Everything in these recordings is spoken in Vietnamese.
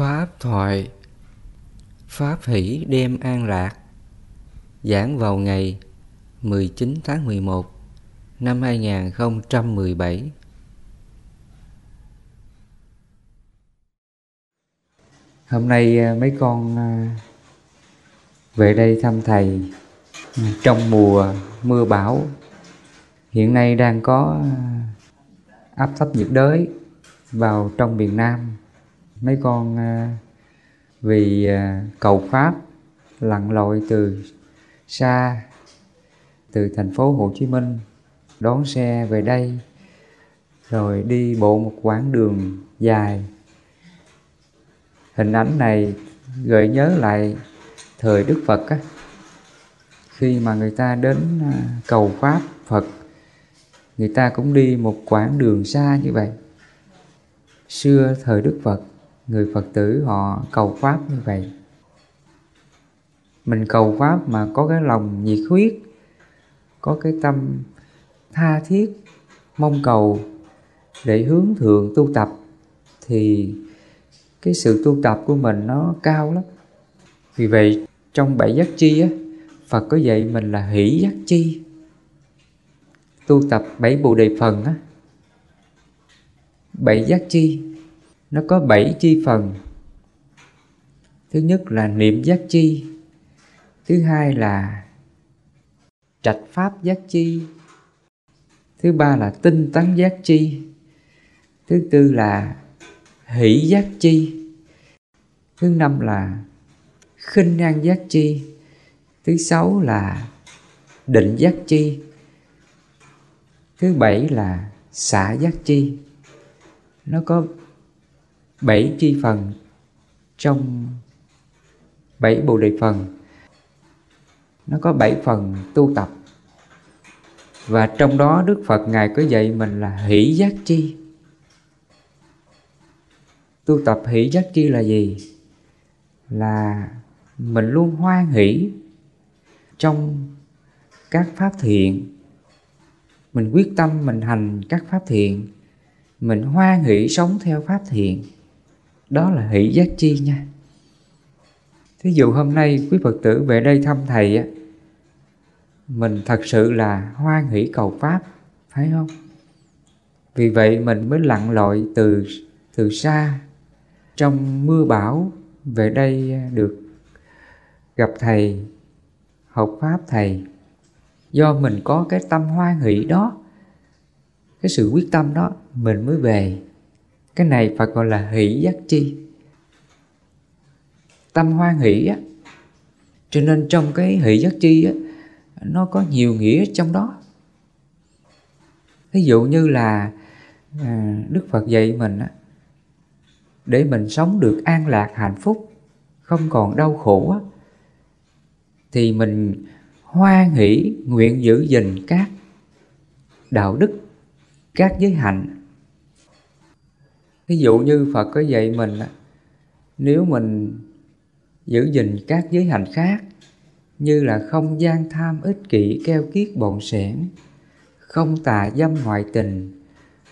Pháp thoại. Pháp hỷ đêm an lạc. Giảng vào ngày 19 tháng 11 năm 2017 Hôm nay à, mấy con à, về đây thăm thầy ừ, trong mùa mưa bão. Hiện nay đang có à, áp thấp nhiệt đới vào trong miền Nam mấy con à, vì à, cầu pháp lặn lội từ xa từ thành phố Hồ Chí Minh đón xe về đây rồi đi bộ một quãng đường dài. Hình ảnh này gợi nhớ lại thời Đức Phật á, khi mà người ta đến à, cầu pháp Phật người ta cũng đi một quãng đường xa như vậy. Xưa thời Đức Phật người Phật tử họ cầu Pháp như vậy. Mình cầu Pháp mà có cái lòng nhiệt huyết, có cái tâm tha thiết, mong cầu để hướng thượng tu tập thì cái sự tu tập của mình nó cao lắm. Vì vậy trong bảy giác chi á, Phật có dạy mình là hỷ giác chi. Tu tập bảy bộ đề phần á, bảy giác chi nó có bảy chi phần. Thứ nhất là niệm giác chi. Thứ hai là trạch pháp giác chi. Thứ ba là tinh tấn giác chi. Thứ tư là hỷ giác chi. Thứ năm là khinh an giác chi. Thứ sáu là định giác chi. Thứ bảy là xả giác chi. Nó có bảy chi phần trong bảy bộ đề phần. Nó có bảy phần tu tập. Và trong đó Đức Phật Ngài có dạy mình là hỷ giác chi. Tu tập hỷ giác chi là gì? Là mình luôn hoan hỷ trong các pháp thiện. Mình quyết tâm mình hành các pháp thiện. Mình hoan hỷ sống theo pháp thiện đó là hỷ giác chi nha. Thí dụ hôm nay quý phật tử về đây thăm thầy á, mình thật sự là hoan hỷ cầu pháp, phải không? Vì vậy mình mới lặn lội từ từ xa trong mưa bão về đây được gặp thầy, học pháp thầy. Do mình có cái tâm hoan hỷ đó, cái sự quyết tâm đó, mình mới về cái này Phật gọi là hỷ giác chi. Tâm hoan hỷ á. Cho nên trong cái hỷ giác chi á nó có nhiều nghĩa trong đó. Ví dụ như là à, Đức Phật dạy mình á để mình sống được an lạc hạnh phúc không còn đau khổ á thì mình hoan hỷ nguyện giữ gìn các đạo đức các giới hạnh ví dụ như phật có dạy mình nếu mình giữ gìn các giới hạnh khác như là không gian tham ích kỷ keo kiết bộn sẻn không tà dâm ngoại tình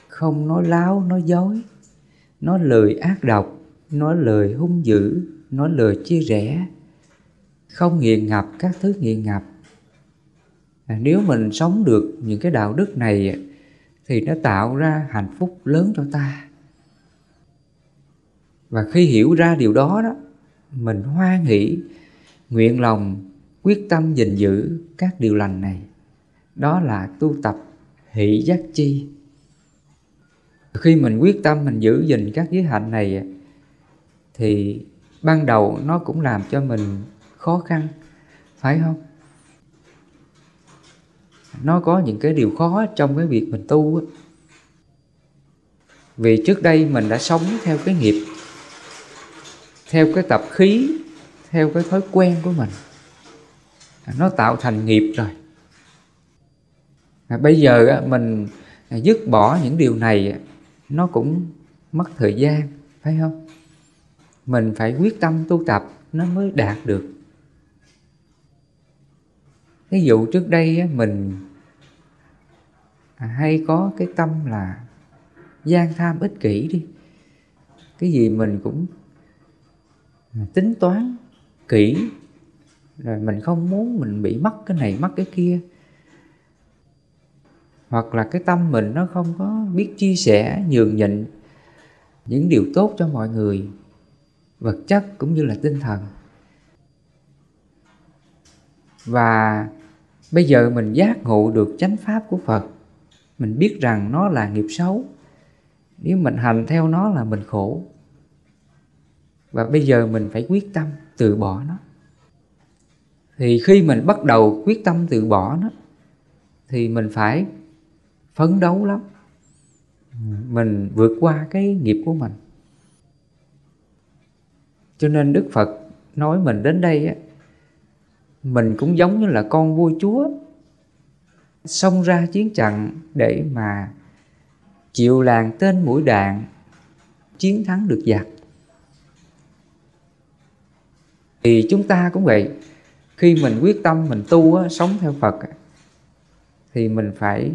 không nói láo nói dối nói lời ác độc nói lời hung dữ nói lời chia rẽ không nghiện ngập các thứ nghiện ngập. À, nếu mình sống được những cái đạo đức này thì nó tạo ra hạnh phúc lớn cho ta và khi hiểu ra điều đó đó, mình hoan hỷ, nguyện lòng, quyết tâm gìn giữ các điều lành này. Đó là tu tập hỷ giác chi. Khi mình quyết tâm mình giữ gìn các giới hạnh này thì ban đầu nó cũng làm cho mình khó khăn, phải không? Nó có những cái điều khó trong cái việc mình tu vì trước đây mình đã sống theo cái nghiệp theo cái tập khí, theo cái thói quen của mình. À, nó tạo thành nghiệp rồi. À, bây giờ mình dứt bỏ những điều này, nó cũng mất thời gian, phải không? Mình phải quyết tâm tu tập, nó mới đạt được. Ví dụ trước đây mình à, hay có cái tâm là gian tham ích kỷ đi. Cái gì mình cũng tính toán, kỹ. Rồi mình không muốn mình bị mất cái này mất cái kia. Hoặc là cái tâm mình nó không có biết chia sẻ, nhường nhịn những điều tốt cho mọi người. Vật chất cũng như là tinh thần. Và bây giờ mình giác ngộ được chánh pháp của phật, mình biết rằng nó là nghiệp xấu. Nếu mình hành theo nó là mình khổ và bây giờ mình phải quyết tâm từ bỏ nó. Thì khi mình bắt đầu quyết tâm từ bỏ nó, thì mình phải phấn đấu lắm. Mình vượt qua cái nghiệp của mình. Cho nên đức phật nói mình đến đây á, mình cũng giống như là con vua chúa, xông ra chiến trận để mà chịu làng tên mũi đạn, chiến thắng được giặc. Thì chúng ta cũng vậy. Khi mình quyết tâm mình tu á, sống theo phật thì mình phải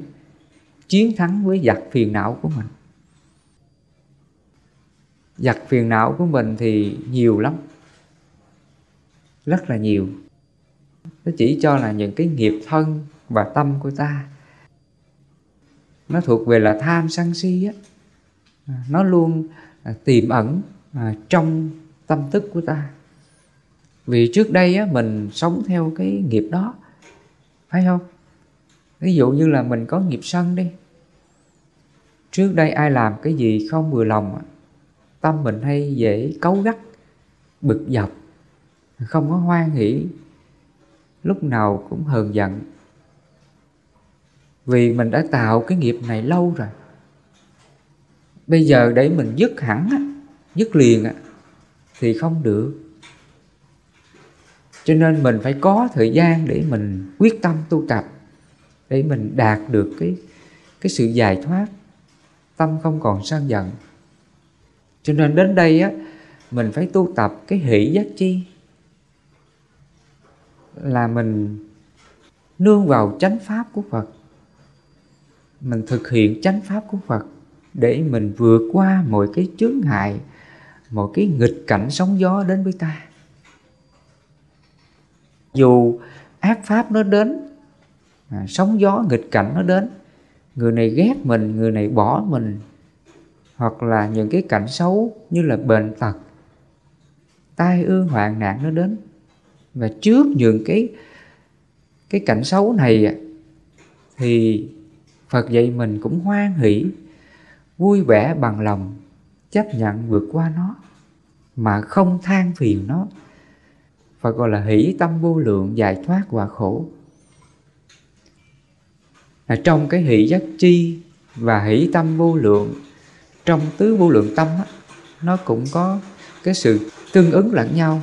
chiến thắng với giặc phiền não của mình. Giặc phiền não của mình thì nhiều lắm rất là nhiều. Nó chỉ cho là những cái nghiệp thân và tâm của ta. Nó thuộc về là tham sân si á. Nó luôn à, tiềm ẩn à, trong tâm thức của ta vì trước đây á, mình sống theo cái nghiệp đó phải không? Ví dụ như là mình có nghiệp sân đi. Trước đây ai làm cái gì không vừa lòng tâm mình hay dễ cấu gắt bực dọc không có hoan hỷ lúc nào cũng hờn giận. Vì mình đã tạo cái nghiệp này lâu rồi. Bây giờ để mình dứt hẳn dứt liền thì không được cho nên mình phải có thời gian để mình quyết tâm tu tập, để mình đạt được cái cái sự giải thoát, tâm không còn sân giận. Cho nên đến đây á, mình phải tu tập cái hỷ giác chi, là mình nương vào chánh pháp của Phật. Mình thực hiện chánh pháp của Phật để mình vượt qua mọi cái chướng ngại, mọi cái nghịch cảnh sóng gió đến với ta dù ác pháp nó đến à, sóng gió nghịch cảnh nó đến người này ghét mình người này bỏ mình hoặc là những cái cảnh xấu như là bệnh tật tai ương hoạn nạn nó đến. Và trước những cái cái cảnh xấu này thì Phật dạy mình cũng hoan hỷ vui vẻ bằng lòng chấp nhận vượt qua nó mà không than phiền nó. Phật gọi là hỷ tâm vô lượng giải thoát và khổ. Là trong cái hỷ giác chi và hỷ tâm vô lượng trong tứ vô lượng tâm á, nó cũng có cái sự tương ứng lẫn nhau.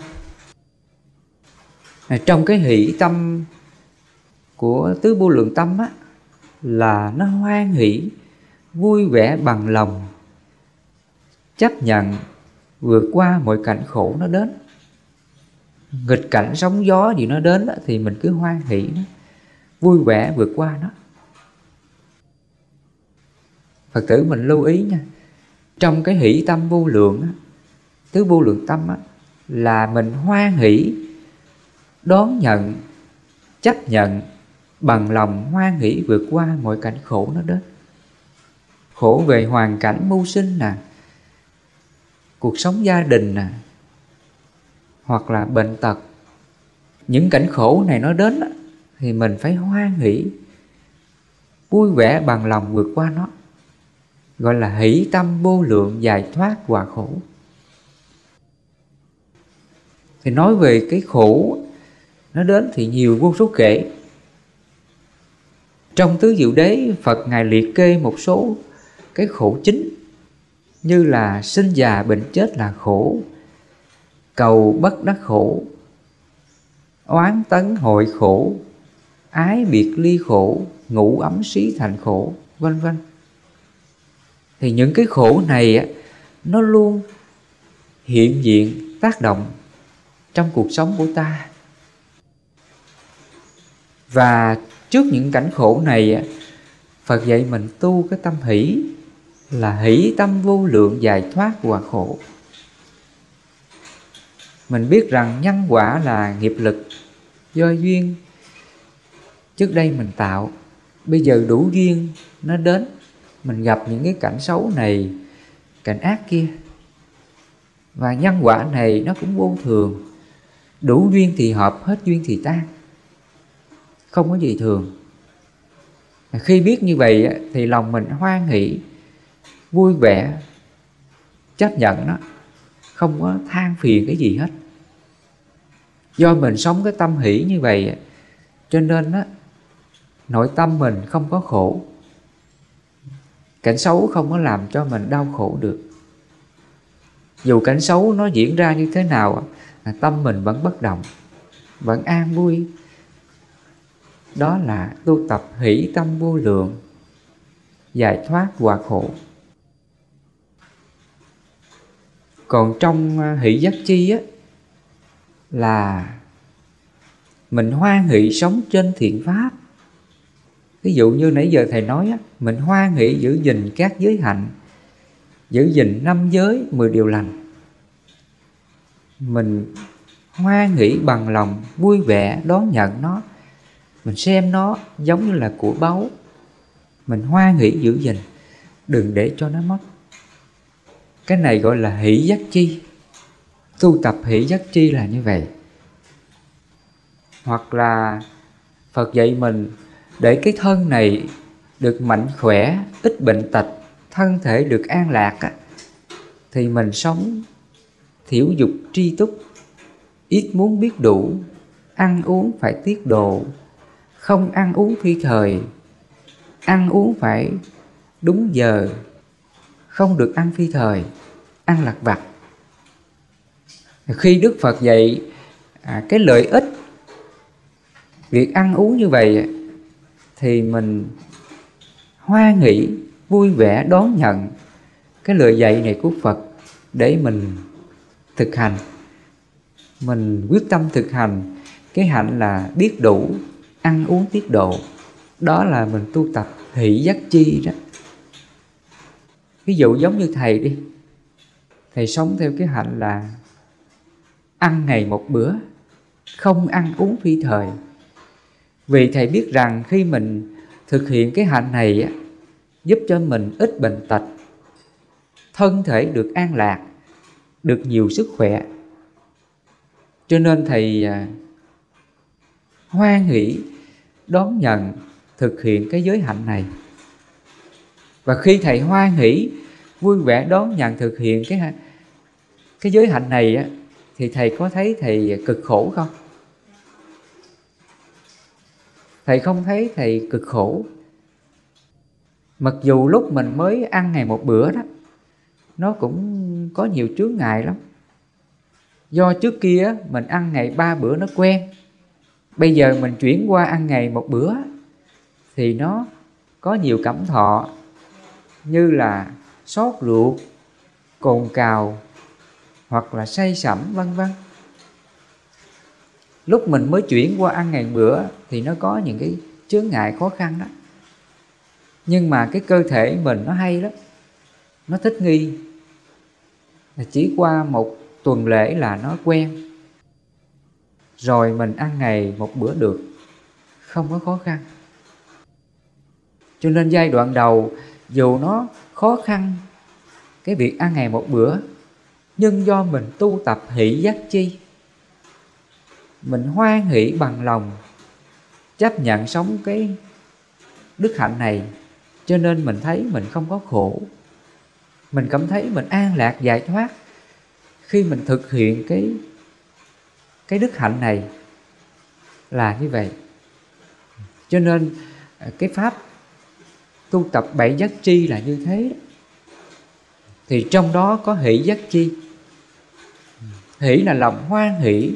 À, trong cái hỷ tâm của tứ vô lượng tâm á, là nó hoan hỷ vui vẻ bằng lòng chấp nhận vượt qua mọi cảnh khổ nó đến nghịch cảnh sóng gió gì nó đến thì mình cứ hoan hỷ nó vui vẻ vượt qua nó. Phật tử mình lưu ý nha trong cái hỷ tâm vô lượng tứ vô lượng tâm á, là mình hoan hỷ đón nhận chấp nhận bằng lòng hoan hỷ vượt qua mọi cảnh khổ nó đến. Khổ về hoàn cảnh mưu sinh nè cuộc sống gia đình nè hoặc là bệnh tật. Những cảnh khổ này nó đến thì mình phải hoan hỷ, vui vẻ bằng lòng vượt qua nó, gọi là hỷ tâm vô lượng giải thoát hòa khổ. Thì nói về cái khổ, nó đến thì nhiều vô số kể. Trong tứ diệu đế, phật ngài liệt kê một số cái khổ chính, như là sinh già bệnh chết là khổ cầu bất đắc khổ oán tấn hội khổ ái biệt ly khổ ngủ ấm xí thành khổ vân vân. Thì những cái khổ này á, nó luôn hiện diện tác động trong cuộc sống của ta. Và trước những cảnh khổ này Phật dạy mình tu cái tâm hỷ là hỷ tâm vô lượng giải thoát hòa khổ mình biết rằng nhân quả là nghiệp lực, do duyên. Trước đây mình tạo, bây giờ đủ duyên, nó đến. Mình gặp những cái cảnh xấu này, cảnh ác kia. Và nhân quả này nó cũng vô thường. Đủ duyên thì hợp, hết duyên thì tan. Không có gì thường. Khi biết như vậy thì lòng mình hoan hỷ, vui vẻ, chấp nhận nó. Không có than phiền cái gì hết do mình sống cái tâm hỷ như vậy cho nên á, nội tâm mình không có khổ. Cảnh xấu không có làm cho mình đau khổ được. Dù cảnh xấu nó diễn ra như thế nào tâm mình vẫn bất động, vẫn an vui. Đó là tu tập hỷ tâm vô lượng, giải thoát hòa khổ. Còn trong à, hỷ giác chi á là mình hoan hỷ sống trên thiện pháp. Ví dụ như nãy giờ thầy nói á, mình hoan hỷ giữ gìn các giới hạnh, giữ gìn năm giới, mười điều lành. Mình hoan hỷ bằng lòng, vui vẻ đón nhận nó. Mình xem nó giống như là của báu. Mình hoan hỷ giữ gìn, đừng để cho nó mất. Cái này gọi là hỷ giác chi tu tập hỷ giác chi là như vậy. Hoặc là phật dạy mình, để cái thân này được mạnh khỏe, ít bệnh tật, thân thể được an lạc thì mình sống thiểu dục tri túc, ít muốn biết đủ, ăn uống phải tiết độ, không ăn uống phi thời, ăn uống phải đúng giờ, không được ăn phi thời, ăn lặt vặt khi đức phật dạy à, cái lợi ích việc ăn uống như vậy thì mình hoan hỷ vui vẻ đón nhận cái lời dạy này của phật để mình thực hành. Mình quyết tâm thực hành cái hạnh là biết đủ ăn uống tiết độ. Đó là mình tu tập hỷ giác chi đó. Ví dụ giống như thầy đi thầy sống theo cái hạnh là ăn ngày một bữa, không ăn uống phi thời. Vì thầy biết rằng khi mình thực hiện cái hạnh này giúp cho mình ít bệnh tật, thân thể được an lạc, được nhiều sức khỏe. Cho nên thầy à, hoan hỷ đón nhận thực hiện cái giới hạnh này. Và khi thầy hoan hỷ, vui vẻ đón nhận thực hiện cái cái giới hạnh này thì thầy có thấy thầy cực khổ không? Thầy không thấy thầy cực khổ. Mặc dù lúc mình mới ăn ngày một bữa đó, nó cũng có nhiều chướng ngại lắm. Do trước kia mình ăn ngày ba bữa nó quen, bây giờ mình chuyển qua ăn ngày một bữa thì nó có nhiều cảm thọ như là sót ruột, cồn cào hoặc là say sẩm, vân vân. Lúc mình mới chuyển qua ăn ngày bữa thì nó có những cái chướng ngại khó khăn đó. Nhưng mà cái cơ thể mình nó hay lắm, nó thích nghi. Chỉ qua một tuần lễ là nó quen. Rồi mình ăn ngày một bữa được, không có khó khăn. Cho nên giai đoạn đầu, dù nó khó khăn, cái việc ăn ngày một bữa nhưng do mình tu tập hỷ giác chi, mình hoan hỷ bằng lòng, chấp nhận sống cái đức hạnh này, cho nên mình thấy mình không có khổ. Mình cảm thấy mình an lạc, giải thoát khi mình thực hiện cái cái đức hạnh này là như vậy. Cho nên à, cái pháp tu tập bảy giác chi là như thế. Thì trong đó có hỷ giác chi hỷ là lòng hoan hỷ.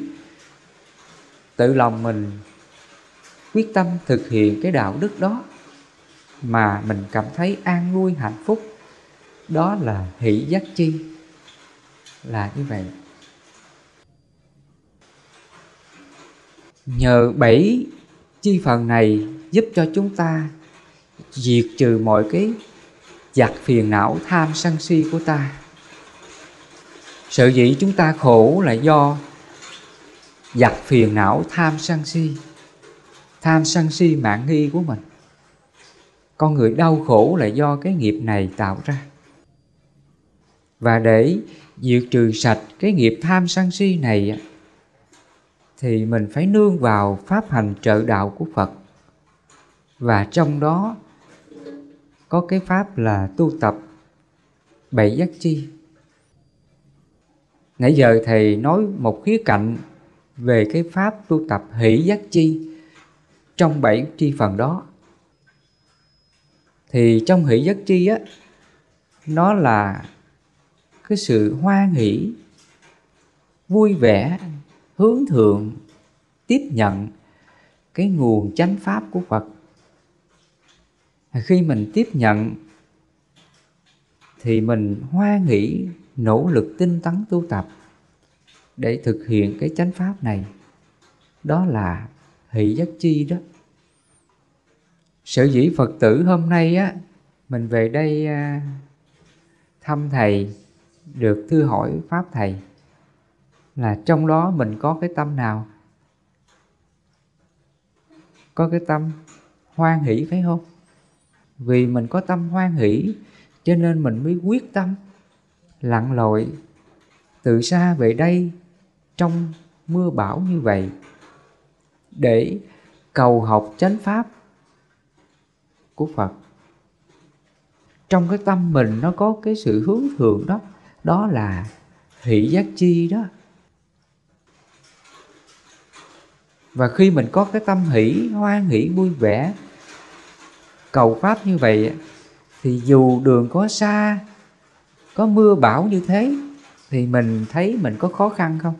Tự lòng mình quyết tâm thực hiện cái đạo đức đó mà mình cảm thấy an vui, hạnh phúc. Đó là hỷ giác chi, là như vậy. Nhờ bảy chi phần này giúp cho chúng ta diệt trừ mọi cái giặc phiền não tham sân si của ta sự dĩ chúng ta khổ là do giặc phiền não tham sân si. Tham sân si mạng nghi của mình. Con người đau khổ là do cái nghiệp này tạo ra. Và để diệt trừ sạch cái nghiệp tham sân si này thì mình phải nương vào pháp hành trợ đạo của Phật. Và trong đó có cái pháp là tu tập bảy giác chi nãy giờ thầy nói một khía cạnh về cái pháp tu tập hỷ giác chi trong bảy chi phần đó. Thì trong hỷ giác chi á, nó là cái sự hoan hỷ, vui vẻ, hướng thượng, tiếp nhận cái nguồn chánh pháp của phật. Khi mình tiếp nhận thì mình hoan hỷ nỗ lực tinh tấn tu tập để thực hiện cái chánh pháp này. Đó là hỷ giác chi đó. Sở dĩ phật tử hôm nay á, mình về đây à, thăm thầy, được thư hỏi pháp thầy, là trong đó mình có cái tâm nào? Có cái tâm hoan hỷ phải không? Vì mình có tâm hoan hỷ, cho nên mình mới quyết tâm lặn lội từ xa về đây trong mưa bão như vậy để cầu học chánh pháp của Phật. Trong cái tâm mình nó có cái sự hướng thượng đó, đó là hỷ giác chi đó. Và khi mình có cái tâm hỷ, hoan hỷ vui vẻ, cầu Pháp như vậy thì dù đường có xa, có mưa bão như thế, thì mình thấy mình có khó khăn không?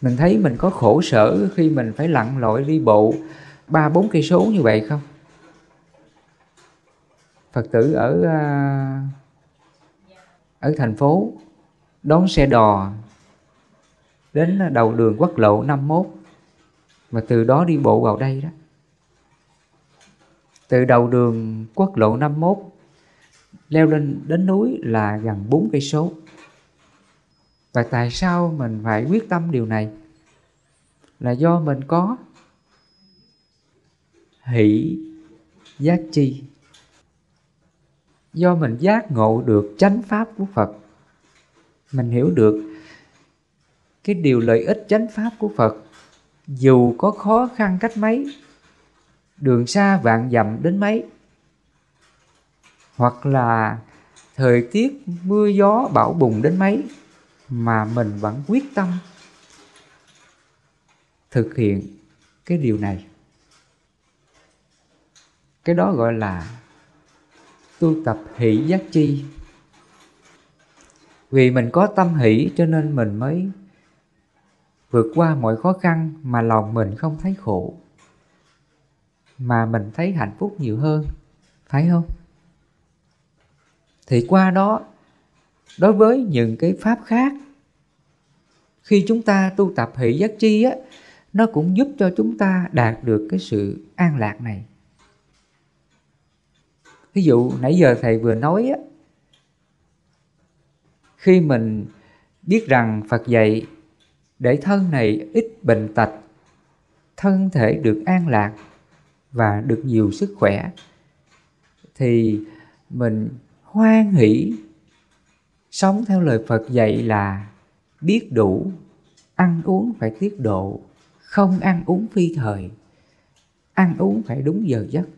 Mình thấy mình có khổ sở khi mình phải lặn lội đi bộ ba bốn cây số như vậy không? Phật tử ở à, ở thành phố đón xe đò đến đầu đường quốc lộ 51 và từ đó đi bộ vào đây đó. Từ đầu đường quốc lộ 51 leo lên đến núi là gần 4 cây số. Và tại sao mình phải quyết tâm điều này? Là do mình có hỷ giác chi. Do mình giác ngộ được chánh pháp của Phật. Mình hiểu được cái điều lợi ích chánh pháp của Phật dù có khó khăn cách mấy, đường xa vạn dặm đến mấy hoặc là thời tiết, mưa, gió, bão, bùng đến mấy mà mình vẫn quyết tâm thực hiện cái điều này. Cái đó gọi là tu tập hỷ giác chi. Vì mình có tâm hỷ cho nên mình mới vượt qua mọi khó khăn mà lòng mình không thấy khổ, mà mình thấy hạnh phúc nhiều hơn, phải không? Thì qua đó, đối với những cái pháp khác, khi chúng ta tu tập hỷ giác chi á, nó cũng giúp cho chúng ta đạt được cái sự an lạc này. Ví dụ nãy giờ thầy vừa nói á, khi mình biết rằng phật dạy để thân này ít bệnh tật, thân thể được an lạc và được nhiều sức khỏe, thì mình hoan hỷ, sống theo lời Phật dạy là biết đủ, ăn uống phải tiết độ, không ăn uống phi thời, ăn uống phải đúng giờ giấc.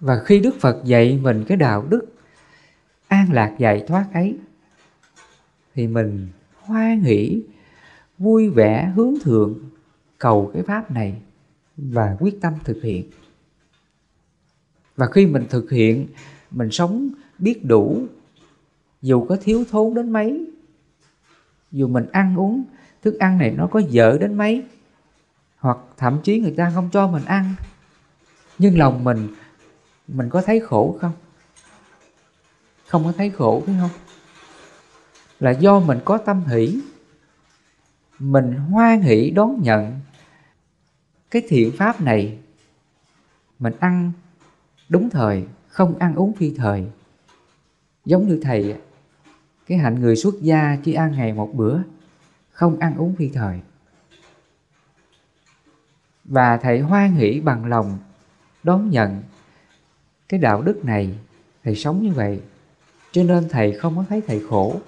Và khi Đức Phật dạy mình cái đạo đức an lạc giải thoát ấy, thì mình hoan hỷ, vui vẻ hướng thượng cầu cái pháp này và quyết tâm thực hiện. Và khi mình thực hiện mình sống biết đủ. Dù có thiếu thốn đến mấy, dù mình ăn uống, thức ăn này nó có dở đến mấy, hoặc thậm chí người ta không cho mình ăn, nhưng lòng mình mình có thấy khổ không? Không có thấy khổ phải không? Là do mình có tâm hỷ. Mình hoan hỷ đón nhận cái thiện pháp này. Mình ăn đúng thời không ăn uống phi thời. Giống như thầy cái hạnh người xuất gia chỉ ăn ngày một bữa không ăn uống phi thời. Và thầy hoan hỷ bằng lòng đón nhận cái đạo đức này thầy sống như vậy. Cho nên thầy không có thấy thầy khổ.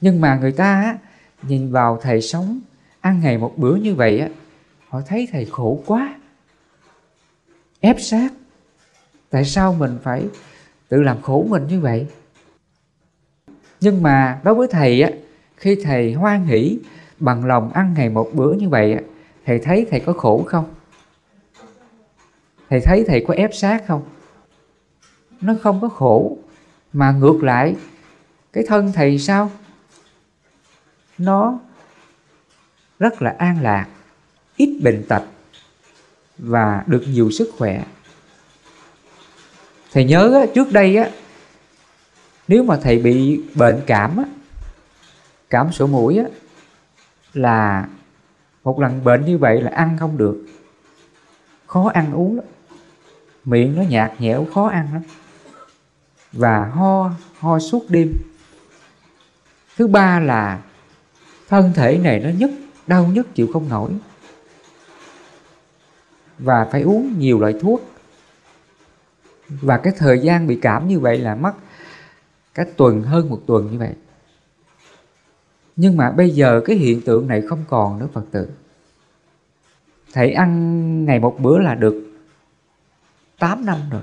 Nhưng mà người ta á, nhìn vào thầy sống ăn ngày một bữa như vậy á họ thấy thầy khổ quá ép sát tại sao mình phải tự làm khổ mình như vậy? Nhưng mà đối với thầy á, khi thầy hoan hỷ bằng lòng ăn ngày một bữa như vậy thầy thấy thầy có khổ không? Thầy thấy thầy có ép sát không? Nó không có khổ, mà ngược lại, cái thân thầy sao? Nó rất là an lạc, ít bệnh tật và được nhiều sức khỏe. Thầy nhớ á, trước đây á nếu mà thầy bị bệnh cảm á, cảm sổ mũi á, là một lần bệnh như vậy là ăn không được. Khó ăn uống lắm. Miệng nó nhạt nhẽo khó ăn lắm. Và ho ho suốt đêm. Thứ ba là thân thể này nó nhức đau nhức chịu không nổi và phải uống nhiều loại thuốc. Và cái thời gian bị cảm như vậy là mất cả tuần, hơn một tuần như vậy. Nhưng mà bây giờ cái hiện tượng này không còn nữa, phật tử. Thầy ăn ngày một bữa là được 8 năm rồi.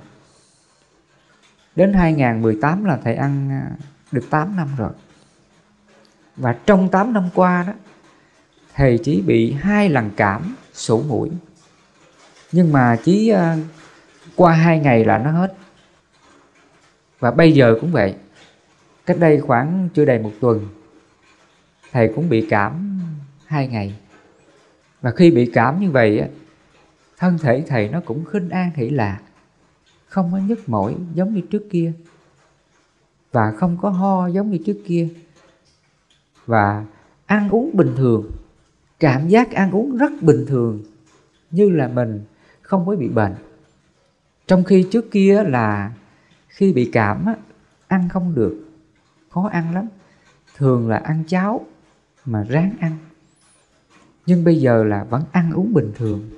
Đến 2018 là thầy ăn à, được 8 năm rồi. Và trong 8 năm qua đó, thầy chỉ bị hai lần cảm sổ mũi nhưng mà chỉ ờ, qua hai ngày là nó hết. Và bây giờ cũng vậy. Cách đây khoảng chưa đầy một tuần, thầy cũng bị cảm hai ngày. Và khi bị cảm như vậy thân thể thầy nó cũng khinh an hỷ lạc không có nhức mỏi giống như trước kia. Và không có ho giống như trước kia. Và ăn uống bình thường, cảm giác ăn uống rất bình thường, như là mình không có bị bệnh. Trong khi trước kia là khi bị cảm á, ăn không được khó ăn lắm. Thường là ăn cháo mà ráng ăn. Nhưng bây giờ là vẫn ăn uống bình thường.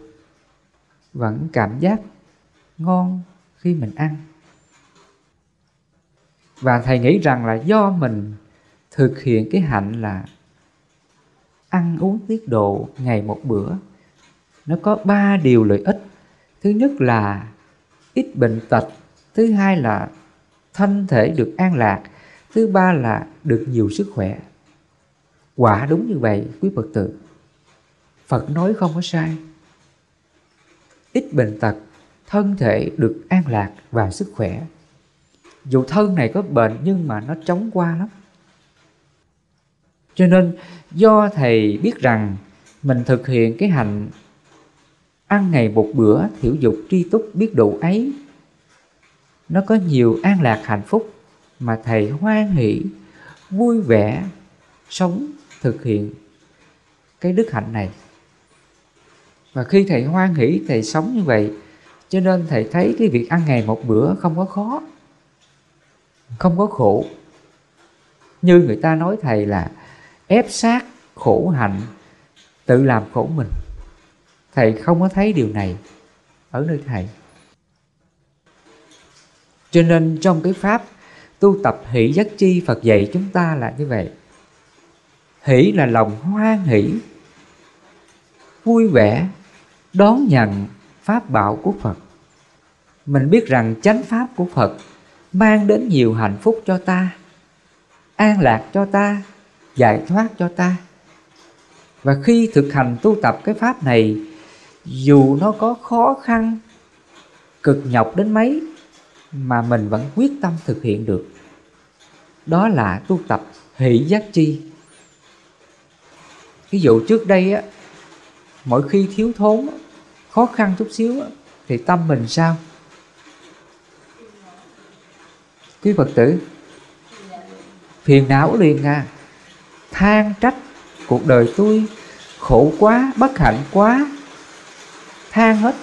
Vẫn cảm giác ngon khi mình ăn. Và thầy nghĩ rằng là do mình thực hiện cái hạnh là ăn uống tiết độ ngày một bữa nó có ba điều lợi ích thứ nhất là ít bệnh tật, thứ hai là thân thể được an lạc, thứ ba là được nhiều sức khỏe. Quả đúng như vậy, quý phật tử. Phật nói không có sai. Ít bệnh tật, thân thể được an lạc và sức khỏe. Dù thân này có bệnh nhưng mà nó chống qua lắm. Cho nên do thầy biết rằng mình thực hiện cái hành ăn ngày một bữa, thiểu dục tri túc biết độ ấy. Nó có nhiều an lạc hạnh phúc mà thầy hoan hỷ, vui vẻ sống thực hiện cái đức hạnh này. Và khi thầy hoan hỷ, thầy sống như vậy, cho nên thầy thấy cái việc ăn ngày một bữa không có khó, không có khổ. Như người ta nói thầy là ép sát khổ hạnh, tự làm khổ mình thầy không có thấy điều này ở nơi thầy. Cho nên trong cái pháp, tu tập hỷ giác chi phật dạy chúng ta là như vậy. Hỷ là lòng hoan hỷ, vui vẻ, đón nhận pháp bảo của phật. Mình biết rằng chánh pháp của phật mang đến nhiều hạnh phúc cho ta, an lạc cho ta, giải thoát cho ta. Và khi thực hành tu tập cái pháp này dù nó có khó khăn, cực nhọc đến mấy, mà mình vẫn quyết tâm thực hiện được. Đó là tu tập hỷ giác chi. Ví dụ trước đây á, mỗi khi thiếu thốn, khó khăn chút xíu thì tâm mình sao? Quý phật tử, phiền não liền à. Than trách cuộc đời tôi khổ quá, bất hạnh quá than hết.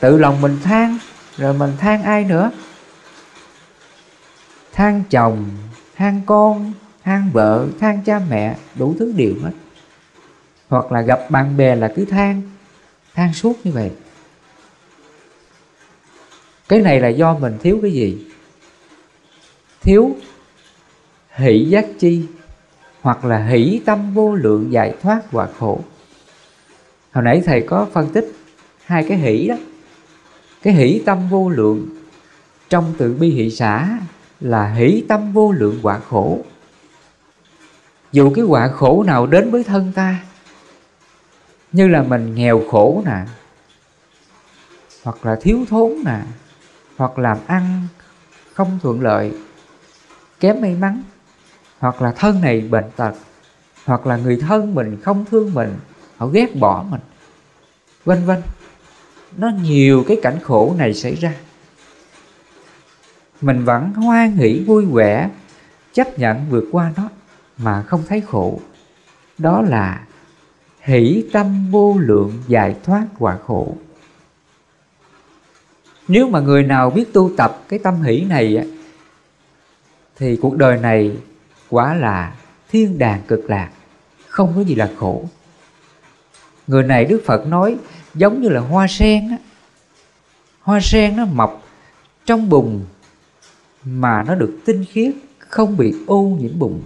Tự lòng mình than, rồi mình than ai nữa? Than chồng, than con, than vợ, than cha mẹ, đủ thứ điều hết. Hoặc là gặp bạn bè là cứ than than suốt như vậy. Cái này là do mình thiếu cái gì? Thiếu hỷ giác chi, hoặc là hỷ tâm vô lượng giải thoát hoặc khổ. Hồi nãy thầy có phân tích hai cái hỷ đó. Cái hỷ tâm vô lượng. Trong tự bi hỷ xã là hỷ tâm vô lượng quả khổ. Dù cái quả khổ nào đến với thân ta, như là mình nghèo khổ nè, hoặc là thiếu thốn nè, hoặc làm ăn không thuận lợi, kém may mắn, hoặc là thân này bệnh tật, hoặc là người thân mình không thương mình, họ ghét bỏ mình, vân vân nó nhiều cái cảnh khổ này xảy ra. Mình vẫn hoan hỷ, vui vẻ, chấp nhận vượt qua nó mà không thấy khổ. Đó là hỷ tâm vô lượng giải thoát quả khổ. Nếu mà người nào biết tu tập cái tâm hỷ này thì cuộc đời này quả là thiên đàng cực lạc, không có gì là khổ. Người này đức phật nói giống như là hoa sen á. Hoa sen nó mọc trong bùn mà nó được tinh khiết không bị ô nhiễm bùn.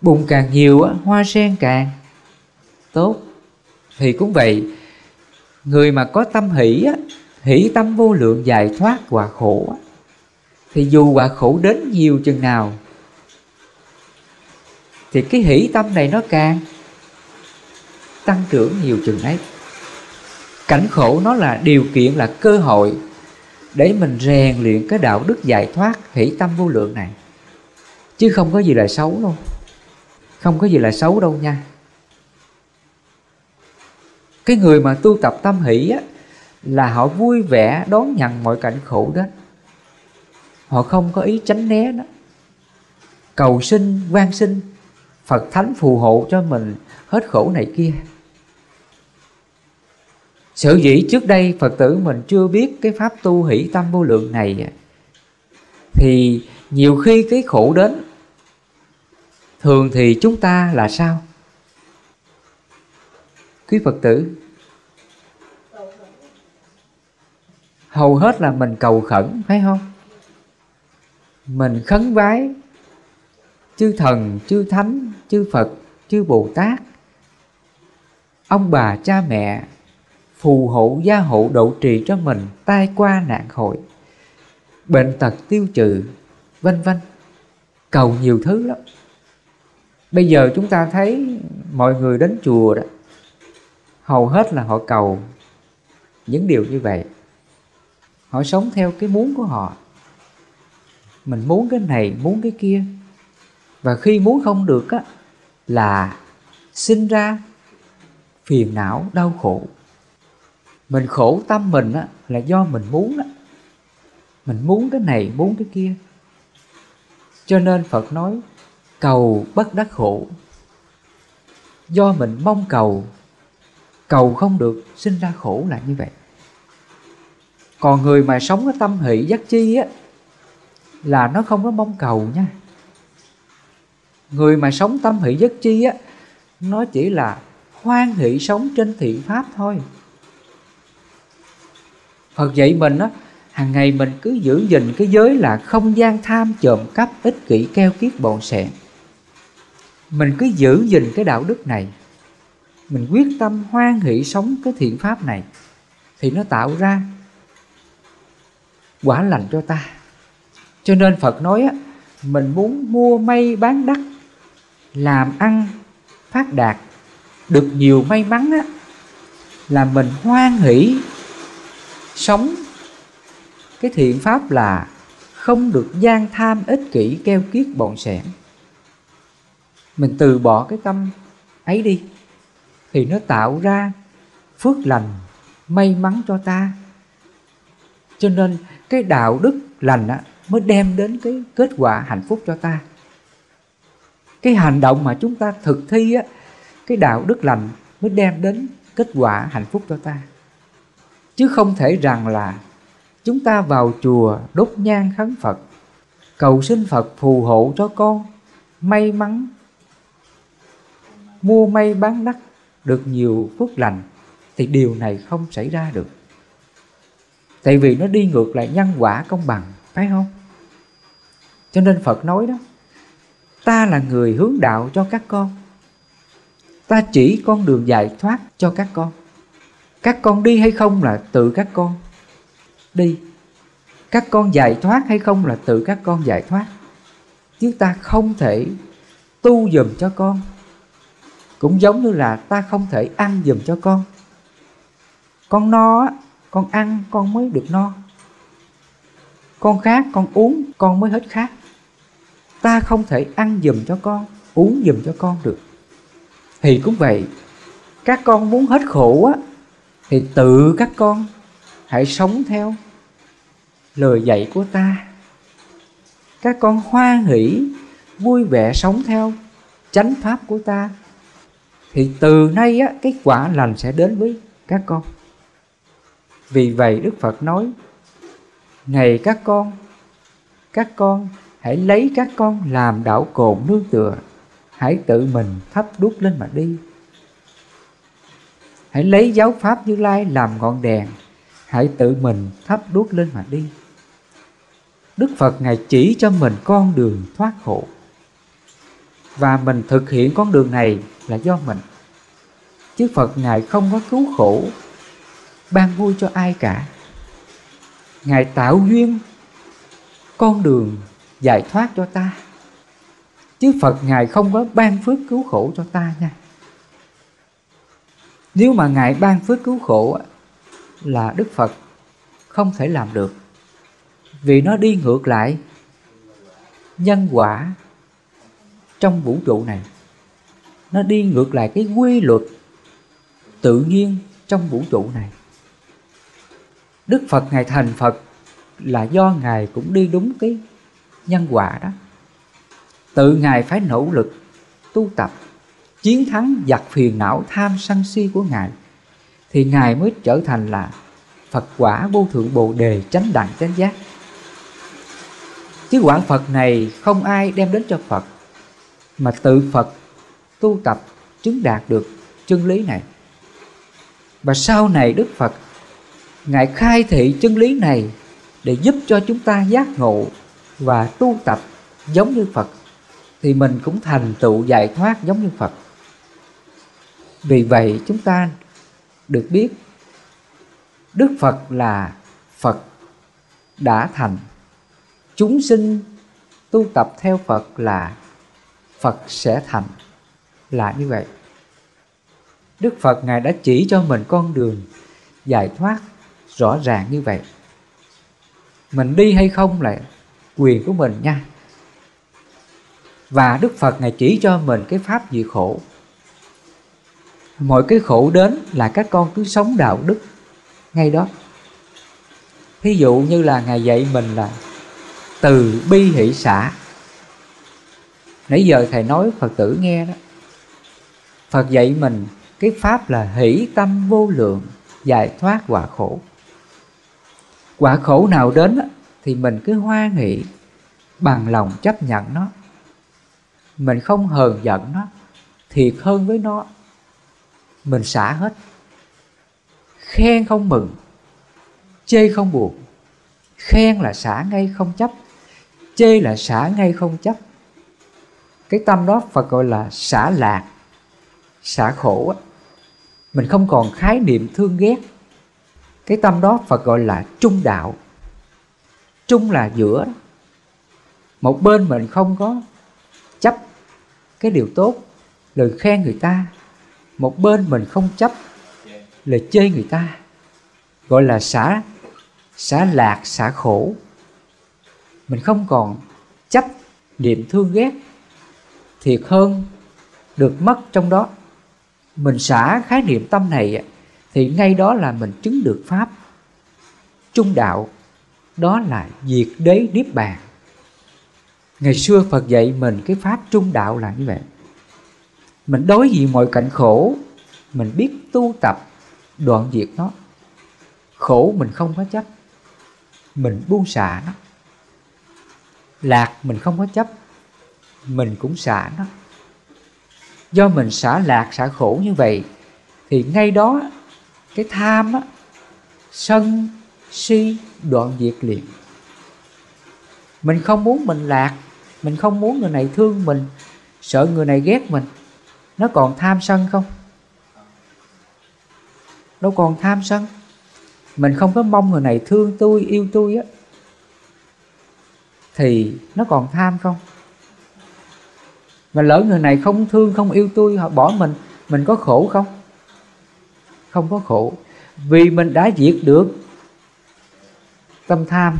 Bùn càng nhiều á hoa sen càng tốt. Thì cũng vậy người mà có tâm hỷ á hỷ tâm vô lượng giải thoát quả khổ á, thì dù quả khổ đến nhiều chừng nào thì cái hỷ tâm này nó càng tăng trưởng nhiều chừng ấy. Cảnh khổ nó là điều kiện, là cơ hội để mình rèn luyện cái đạo đức giải thoát hỷ tâm vô lượng này. Chứ không có gì là xấu đâu. Không có gì là xấu đâu nha. Cái người mà tu tập tâm hỷ á, là họ vui vẻ đón nhận mọi cảnh khổ đó. Họ không có ý tránh né đó cầu sinh van sinh phật thánh phù hộ cho mình hết khổ này kia sở dĩ trước đây phật tử mình chưa biết cái pháp tu hỷ tâm vô lượng này. Thì nhiều khi cái khổ đến, thường thì chúng ta là sao? Quý phật tử, hầu hết là mình cầu khẩn, phải không? Mình khấn vái, chư thần, chư thánh, chư phật, chư bồ tát, ông bà, cha mẹ phù hộ gia hộ độ trì cho mình tai qua nạn khỏi bệnh tật tiêu trừ, vân vân. Cầu nhiều thứ lắm. Bây giờ chúng ta thấy mọi người đến chùa đó, hầu hết là họ cầu những điều như vậy. Họ sống theo cái muốn của họ. Mình muốn cái này, muốn cái kia. Và khi muốn không được á, là sinh ra phiền não, đau khổ mình khổ tâm mình á, là do mình muốn đó mình muốn cái này, muốn cái kia. Cho nên phật nói, cầu bất đắc khổ. Do mình mong cầu cầu không được, sinh ra khổ là như vậy. Còn người mà sống cái tâm hỷ giác chi á, là nó không có mong cầu nha. Người mà sống tâm hỷ giác chi á, nó chỉ là hoan hỷ sống trên thiện pháp thôi. Phật dạy mình á, hàng ngày mình cứ giữ gìn cái giới là không gian tham trộm cắp ích kỷ keo kiết bọn sẹn mình cứ giữ gìn cái đạo đức này, mình quyết tâm hoan hỷ sống cái thiện pháp này, thì nó tạo ra quả lành cho ta. Cho nên phật nói á, mình muốn mua may bán đắt, làm ăn, phát đạt, được nhiều may mắn á, là mình hoan hỷ sống. Cái thiện pháp là không được gian tham ích kỷ keo kiết bọn sẻn mình từ bỏ cái tâm ấy đi thì nó tạo ra phước lành may mắn cho ta. Cho nên cái đạo đức lành á, mới đem đến cái kết quả hạnh phúc cho ta. Cái hành động mà chúng ta thực thi á, cái đạo đức lành mới đem đến kết quả hạnh phúc cho ta chứ không thể rằng là chúng ta vào chùa đốt nhang khấn phật. Cầu xin Phật phù hộ cho con, may mắn. Mua may bán đắt được nhiều phước lành thì điều này không xảy ra được. Tại vì nó đi ngược lại nhân quả công bằng, phải không? Cho nên phật nói đó, ta là người hướng đạo cho các con. Ta chỉ con đường giải thoát cho các con các con đi hay không là tự các con. Đi. Các con giải thoát hay không là tự các con giải thoát. Chứ ta không thể tu dùm cho con. Cũng giống như là ta không thể ăn dùm cho con. Con no con ăn con mới được no. Con khát con uống con mới hết khát. Ta không thể ăn dùm cho con, uống dùm cho con được. Thì cũng vậy, các con muốn hết khổ á thì tự các con hãy sống theo lời dạy của ta. Các con hoan hỷ, vui vẻ sống theo chánh pháp của ta. Thì từ nay á, cái quả lành sẽ đến với các con. Vì vậy đức phật nói này các con các con hãy lấy các con làm đạo cồn nương tựa, hãy tự mình thắp đuốc lên mà đi hãy lấy giáo pháp như lai làm ngọn đèn. Hãy tự mình thắp đuốc lên mà đi. Đức phật ngài chỉ cho mình con đường thoát khổ và mình thực hiện con đường này là do mình. Chứ phật ngài không có cứu khổ, ban vui cho ai cả. Ngài tạo duyên, con đường giải thoát cho ta. Chứ phật ngài không có ban phước cứu khổ cho ta nha nếu mà ngài ban phước cứu khổ là đức phật không thể làm được. Vì nó đi ngược lại nhân quả trong vũ trụ này. Nó đi ngược lại cái quy luật tự nhiên trong vũ trụ này. Đức phật ngài thành phật là do ngài cũng đi đúng cái nhân quả đó. Tự ngài phải nỗ lực tu tập chiến thắng giặc phiền não tham sân si của ngài, thì ngài mới trở thành là phật quả vô thượng bồ đề chánh đẳng chánh giác. Chứ quả phật này không ai đem đến cho phật, mà tự phật tu tập chứng đạt được chân lý này. Và sau này đức phật, ngài khai thị chân lý này để giúp cho chúng ta giác ngộ và tu tập giống như phật, thì mình cũng thành tựu giải thoát giống như phật vì vậy chúng ta được biết đức phật là phật đã thành. Chúng sinh tu tập theo phật là phật sẽ thành. Là như vậy. Đức phật ngài đã chỉ cho mình con đường giải thoát rõ ràng như vậy. Mình đi hay không là quyền của mình nha. Và đức phật ngài chỉ cho mình cái pháp diệt khổ mọi cái khổ đến là các con cứ sống đạo đức. Ngay đó. Thí dụ như là ngài dạy mình là từ bi hỷ xã nãy giờ thầy nói phật tử nghe đó. Phật dạy mình cái pháp là hỷ tâm vô lượng, giải thoát quả khổ. Quả khổ nào đến thì mình cứ hoa nghị, bằng lòng chấp nhận nó. Mình không hờn giận nó, thiệt hơn với nó mình xả hết. Khen không mừng, chê không buồn. Khen là xả ngay không chấp, chê là xả ngay không chấp. Cái tâm đó phật gọi là xả lạc, xả khổ mình không còn khái niệm thương ghét. Cái tâm đó phật gọi là trung đạo. Trung là giữa. Một bên mình không có chấp cái điều tốt, lời khen người ta một bên mình không chấp là chê người ta, gọi là xả xả lạc, xả khổ. Mình không còn chấp niệm thương ghét thiệt hơn được mất trong đó. Mình xả khái niệm tâm này thì ngay đó là mình chứng được pháp. Trung đạo, đó là diệt đế niết bàn. Ngày xưa phật dạy mình cái pháp trung đạo là như vậy mình đối diện mọi cảnh khổ, mình biết tu tập, đoạn diệt nó. Khổ mình không có chấp, mình buông xả nó. Lạc mình không có chấp, mình cũng xả nó. Do mình xả lạc, xả khổ như vậy, thì ngay đó, cái tham á, sân, si, đoạn diệt liền. Mình không muốn mình lạc, mình không muốn người này thương mình, sợ người này ghét mình nó còn tham sân không? Đâu còn tham sân. Mình không có mong người này thương tôi, yêu tôi á. Thì nó còn tham không? Mà lỡ người này không thương, không yêu tôi, họ bỏ mình mình có khổ không? Không có khổ. Vì mình đã diệt được tâm tham.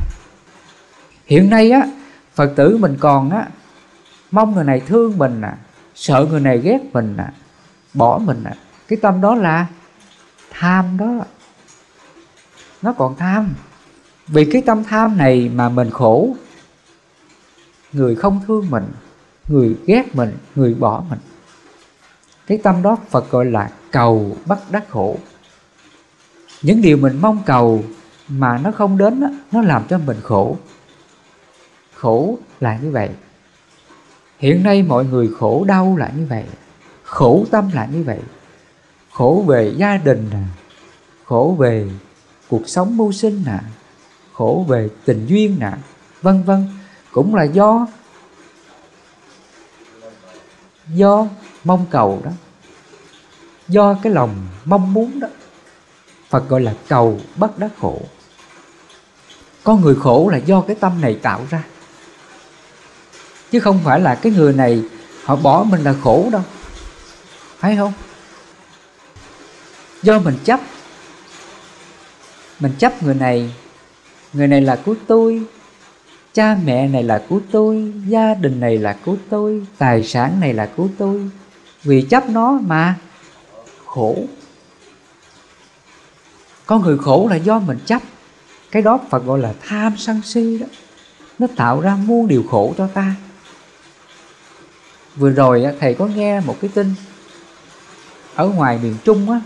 Hiện nay á, phật tử mình còn á, mong người này thương mình à sợ người này ghét mình à bỏ mình à. Cái tâm đó là tham đó. Nó còn tham. Vì cái tâm tham này mà mình khổ người không thương mình người ghét mình người bỏ mình. Cái tâm đó phật gọi là cầu bắt đắc khổ. Những điều mình mong cầu mà nó không đến đó, nó làm cho mình khổ. Khổ là như vậy hiện nay mọi người khổ đau là như vậy, khổ tâm là như vậy. Khổ về gia đình nè, khổ về cuộc sống mưu sinh nè, khổ về tình duyên nè, vân vân. Cũng là do do mong cầu đó, do cái lòng mong muốn đó. Phật gọi là cầu bất đắc khổ. Con người khổ là do cái tâm này tạo ra. Chứ không phải là cái người này Họ bỏ mình là khổ đâu. Phải không? Do mình chấp. Mình chấp người này. Người này là của tôi. Cha mẹ này là của tôi. Gia đình này là của tôi. Tài sản này là của tôi. Vì chấp nó mà khổ. Con người khổ là do mình chấp. Cái đó phật gọi là tham sân si đó. Nó tạo ra muôn điều khổ cho ta vừa rồi thầy có nghe một cái tin ở ngoài miền trung á,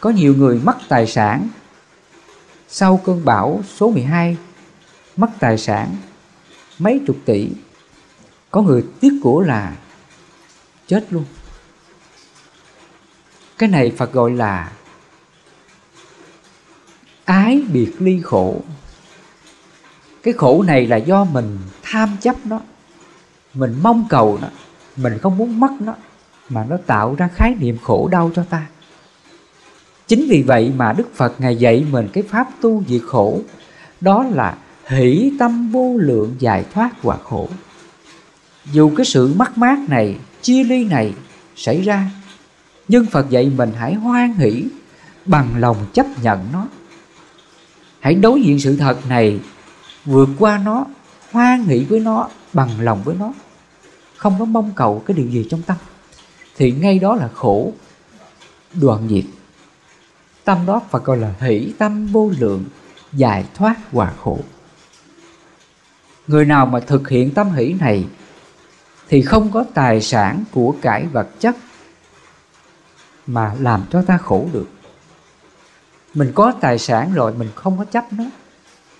có nhiều người mất tài sản sau cơn bão số 12 mất tài sản mấy chục tỷ. Có người tiếc của là chết luôn. Cái này Phật gọi là ái biệt ly khổ. Cái khổ này là do mình tham chấp nó mình mong cầu nó, mình không muốn mất nó, mà nó tạo ra khái niệm khổ đau cho ta. Chính vì vậy mà đức phật ngài dạy mình cái pháp tu diệt khổ, đó là hỷ tâm vô lượng giải thoát quả khổ. Dù cái sự mất mát này, chia ly này xảy ra, nhưng phật dạy mình hãy hoan hỷ bằng lòng chấp nhận nó. Hãy đối diện sự thật này, vượt qua nó, hoan hỷ với nó, bằng lòng với nó không có mong cầu cái điều gì trong tâm, thì ngay đó là khổ, đoạn diệt. Tâm đó Phật gọi là hỷ tâm vô lượng, giải thoát hòa khổ. Người nào mà thực hiện tâm hỷ này thì không có tài sản của cải vật chất mà làm cho ta khổ được. Mình có tài sản rồi, mình không có chấp nó,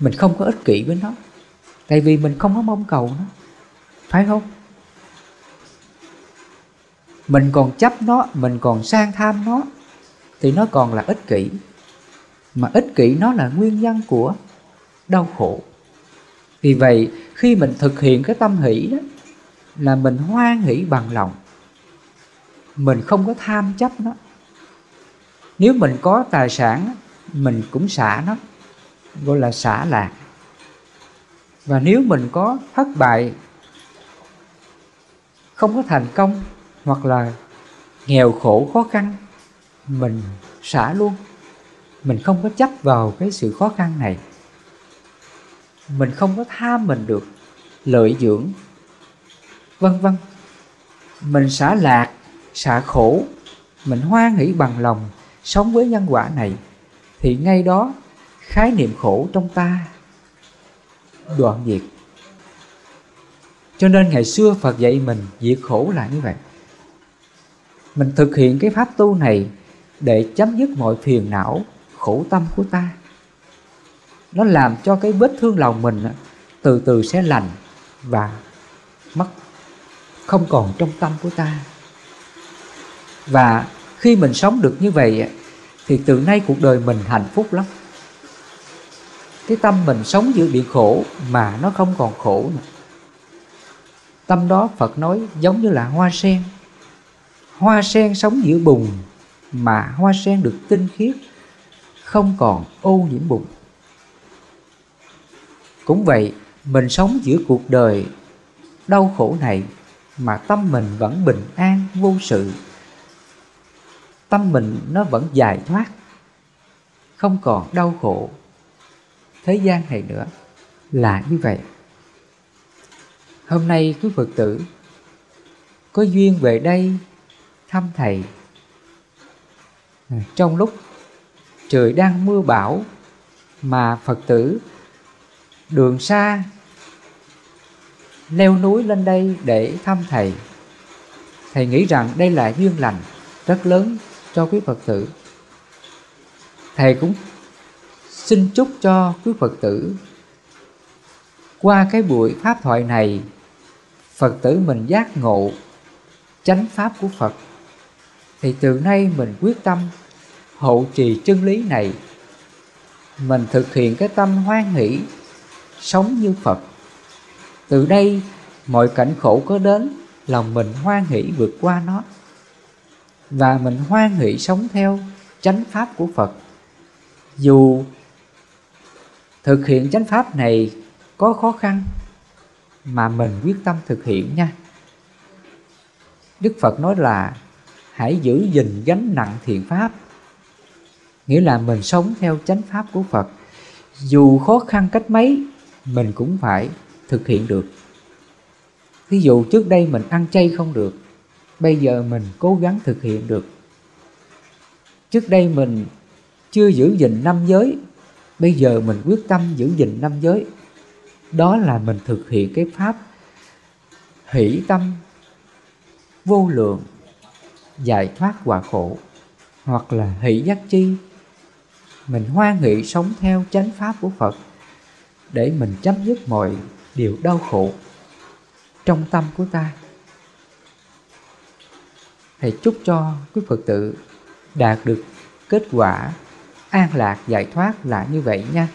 mình không có ích kỷ với nó, tại vì mình không có mong cầu nó, phải không? Mình còn chấp nó, mình còn sang tham nó, thì nó còn là ích kỷ. Mà ích kỷ nó là nguyên nhân của đau khổ. Vì vậy, khi mình thực hiện cái tâm hỷ đó, là mình hoan hỷ bằng lòng. Mình không có tham chấp nó. Nếu mình có tài sản, mình cũng xả nó, gọi là xả lạc. Và nếu mình có thất bại, không có thành công hoặc là nghèo khổ khó khăn, mình xả luôn. Mình không có chấp vào cái sự khó khăn này. Mình không có tham mình được, lợi dưỡng, vân vân. Mình xả lạc, xả khổ, mình hoan hỷ bằng lòng sống với nhân quả này, thì ngay đó khái niệm khổ trong ta đoạn diệt. Cho nên ngày xưa Phật dạy mình diệt khổ là như vậy mình thực hiện cái pháp tu này để chấm dứt mọi phiền não, khổ tâm của ta. Nó làm cho cái vết thương lòng mình từ từ sẽ lành và mất, không còn trong tâm của ta. Và khi mình sống được như vậy thì từ nay cuộc đời mình hạnh phúc lắm. Cái tâm mình sống giữa bị khổ mà nó không còn khổ nữa. Tâm đó phật nói giống như là hoa sen hoa sen sống giữa bùn, mà hoa sen được tinh khiết, không còn ô nhiễm bùn. Cũng vậy, mình sống giữa cuộc đời đau khổ này mà tâm mình vẫn bình an, vô sự. Tâm mình nó vẫn giải thoát, không còn đau khổ. Thế gian này nữa là như vậy. Hôm nay quý phật tử, có duyên về đây thăm thầy. Trong lúc trời đang mưa bão mà phật tử đường xa leo núi lên đây để thăm thầy thầy nghĩ rằng đây là duyên lành rất lớn cho quý phật tử. Thầy cũng xin chúc cho quý phật tử qua cái buổi pháp thoại này, phật tử mình giác ngộ chánh pháp của phật thì từ nay mình quyết tâm hộ trì chân lý này. Mình thực hiện cái tâm hoan hỷ, sống như phật. Từ đây mọi cảnh khổ có đến, lòng mình hoan hỷ vượt qua nó. Và mình hoan hỷ sống theo chánh pháp của phật. Dù thực hiện chánh pháp này có khó khăn, mà mình quyết tâm thực hiện nha. Đức phật nói là hãy giữ gìn gánh nặng thiện pháp. Nghĩa là mình sống theo chánh pháp của phật. Dù khó khăn cách mấy, mình cũng phải thực hiện được. Ví dụ trước đây mình ăn chay không được, bây giờ mình cố gắng thực hiện được. Trước đây mình chưa giữ gìn năm giới, bây giờ mình quyết tâm giữ gìn năm giới. Đó là mình thực hiện cái pháp hỷ tâm vô lượng giải thoát quả khổ, hoặc là hỷ giác chi. Mình hoan hỷ sống theo chánh pháp của phật, để mình chấm dứt mọi điều đau khổ trong tâm của ta. Thầy chúc cho quý phật tử đạt được kết quả an lạc giải thoát là như vậy nha.